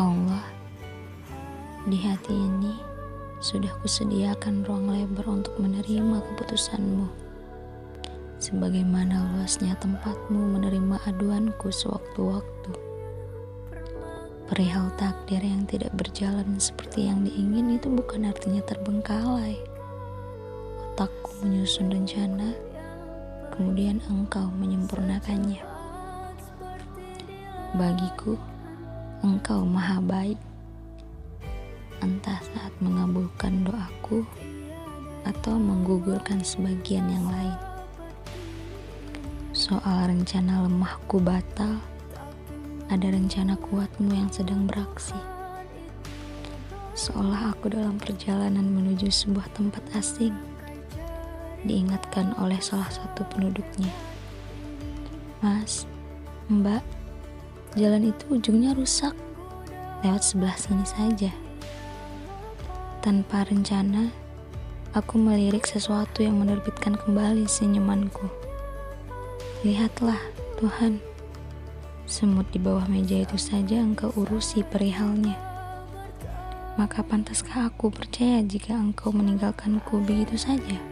Allah, di hati ini sudah kusediakan ruang lebar untuk menerima keputusanmu. Sebagaimana luasnya tempatmu menerima aduanku sewaktu-waktu. Perihal takdir yang tidak berjalan seperti yang diingin itu bukan artinya terbengkalai. Otakku menyusun rencana, kemudian engkau menyempurnakannya. Bagiku, engkau maha baik. Entah saat mengabulkan doaku atau menggugurkan sebagian yang lain. Soal rencana lemahku batal, ada rencana kuatmu yang sedang beraksi. Seolah aku dalam perjalanan menuju sebuah tempat asing diingatkan oleh salah satu penduduknya. Mas, mbak, jalan itu ujungnya rusak. Lewat sebelah sini saja. Tanpa rencana, aku melirik sesuatu yang menerbitkan kembali senyumanku. Lihatlah, Tuhan. Semut di bawah meja itu saja engkau urusi perihalnya. Maka pantaskah aku percaya jika engkau meninggalkanku begitu saja?